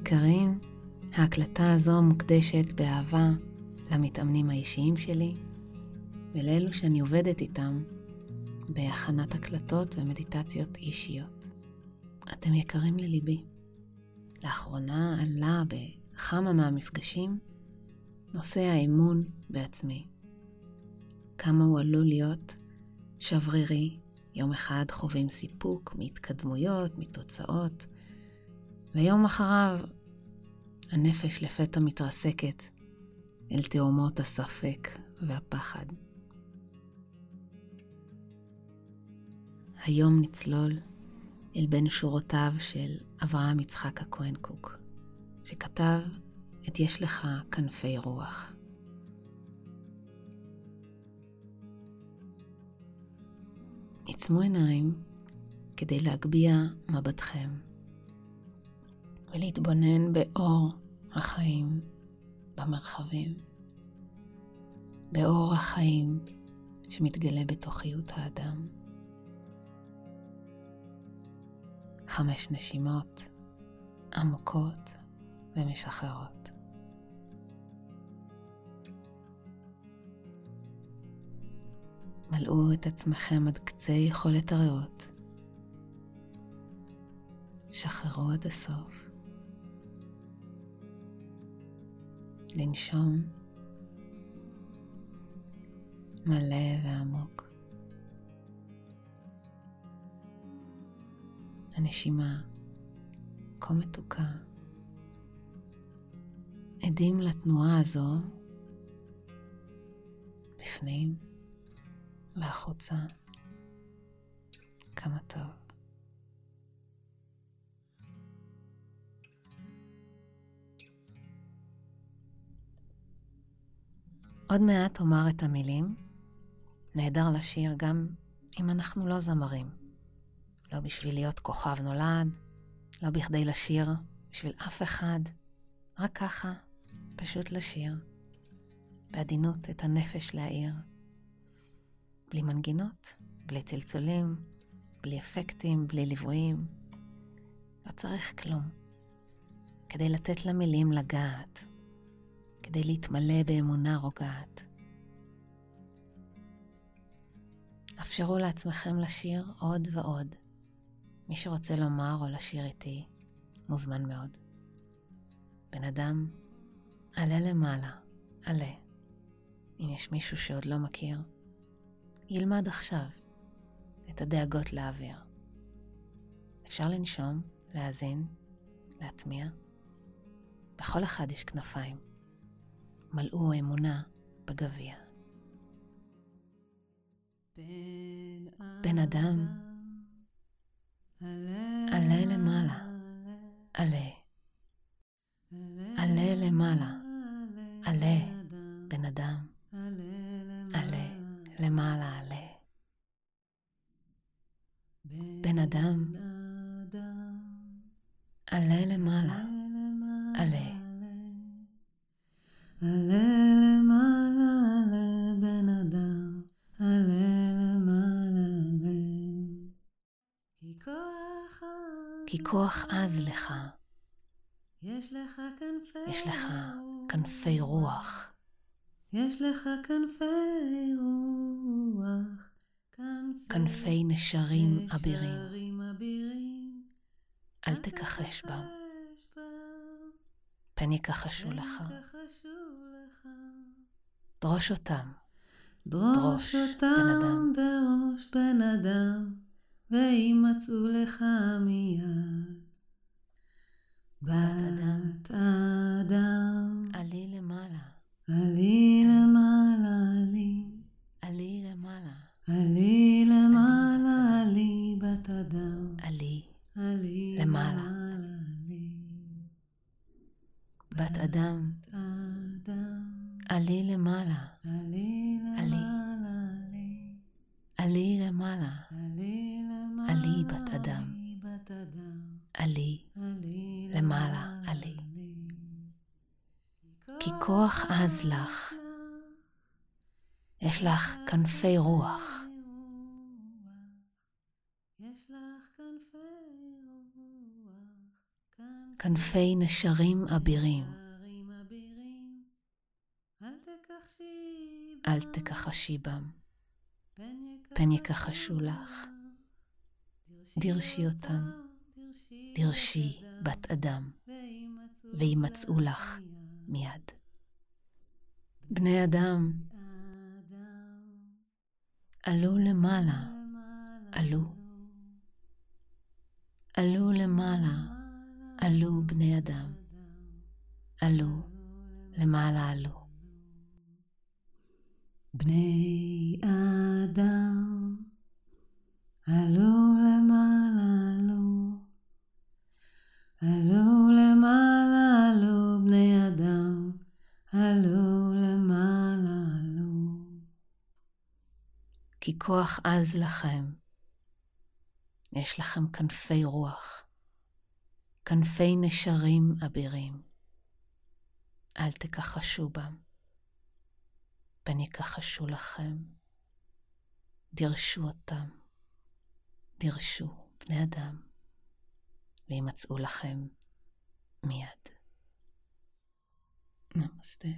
יקרים, ההקלטה הזו מוקדשת באהבה למתאמנים האישיים שלי ולאלו שאני עובדת איתם בהכנת הקלטות ומדיטציות אישיות. אתם יקרים לליבי. לאחרונה עלה בכמה מהמפגשים נושא האמון בעצמי. כמה הוא עלול להיות שברירי, יום אחד חווים סיפוק מהתקדמויות, מתוצאות, ויום אחריו הנפש לפתע מתרסקת אל תאומות הספק והפחד. היום נצלול אל בין שורותיו של אברהם יצחק הכהן קוק, שכתב את יש לך כנפי רוח. עצמו עיניים כדי להגביה מבטכם ולהתבונן באור החיים במרחבים, באור החיים שמתגלה בתוכיות האדם. חמש נשימות עמוקות ומשחררות. מלאו את עצמכם עד קצה יכולת הריאות. שחררו עד הסוף. לנשום מלא ועמוק. הנשימה כה מתוקה. עדים לתנועה הזו בפנים והחוצה. כמה טוב. עוד מעט אומר את המילים. נהדר לשיר גם אם אנחנו לא זמרים. לא בשביל להיות כוכב נולד, לא בכדי לשיר בשביל אף אחד, רק ככה, פשוט לשיר. בעדינות את הנפש להעיר. בלי מנגינות, בלי צלצולים, בלי אפקטים, בלי ליוויים. לא צריך כלום. כדי לתת למילים לגעת, כדי להתמלא באמונה רוגעת. אפשרו לעצמכם לשיר עוד ועוד. מי שרוצה לומר או לשיר איתי, מוזמן מאוד. בן אדם, עלה למעלה, עלה. אם יש מישהו שעוד לא מכיר, ילמד עכשיו את הדאגות לאוויר. אפשר לנשום, להאזין, להטמיע. בכל אחד יש כנפיים. מלאו אמונה בגביע. בן אדם, עלה למעלה, עלה. עלה למעלה, עלה, בן אדם, עלה למעלה, עלה. בן אדם, כי כוח עז לך, יש לך כנפי יש לך רוח. כנפי רוח, יש לך כנפי רוח, כנפי, נשרים אבירים. אל תכחש בם, פן יכחשו לך. דרוש אותם, דרוש אותם אדם. דרוש בן אדם, וימצאו לך מיד. בת אדם. עלי למעלה, עלי למעלה עלי, עלי למעלה, עלי למעלה עלי, בת אדם, עלי, עלי למעלה. בת אדם, עלי למעלה, עלי. למעלה עלי. עלי למעלה, עלי עלי בת אדם. עלי למעלה, עלי. כי כוח עז לך, יש לך כנפי רוח, כנפי נשרים אבירים, אל תכחשי בם, פן יכחשו לך. דרשי אותם, דרשי בת אדם, וימצאו לך מיד. בני אדם, עלו למעלה, עלו. עלו למעלה, עלו בני אדם, עלו, למעלה עלו. בני אדם, עלו כי כוח עז לכם. יש לכם כנפי רוח, כנפי נשרים אבירים. אל תכחשו בם, פן יכחשו לכם. דרשו אותם, דרשו בני אדם, וימצאו לכם מיד. נמסטה.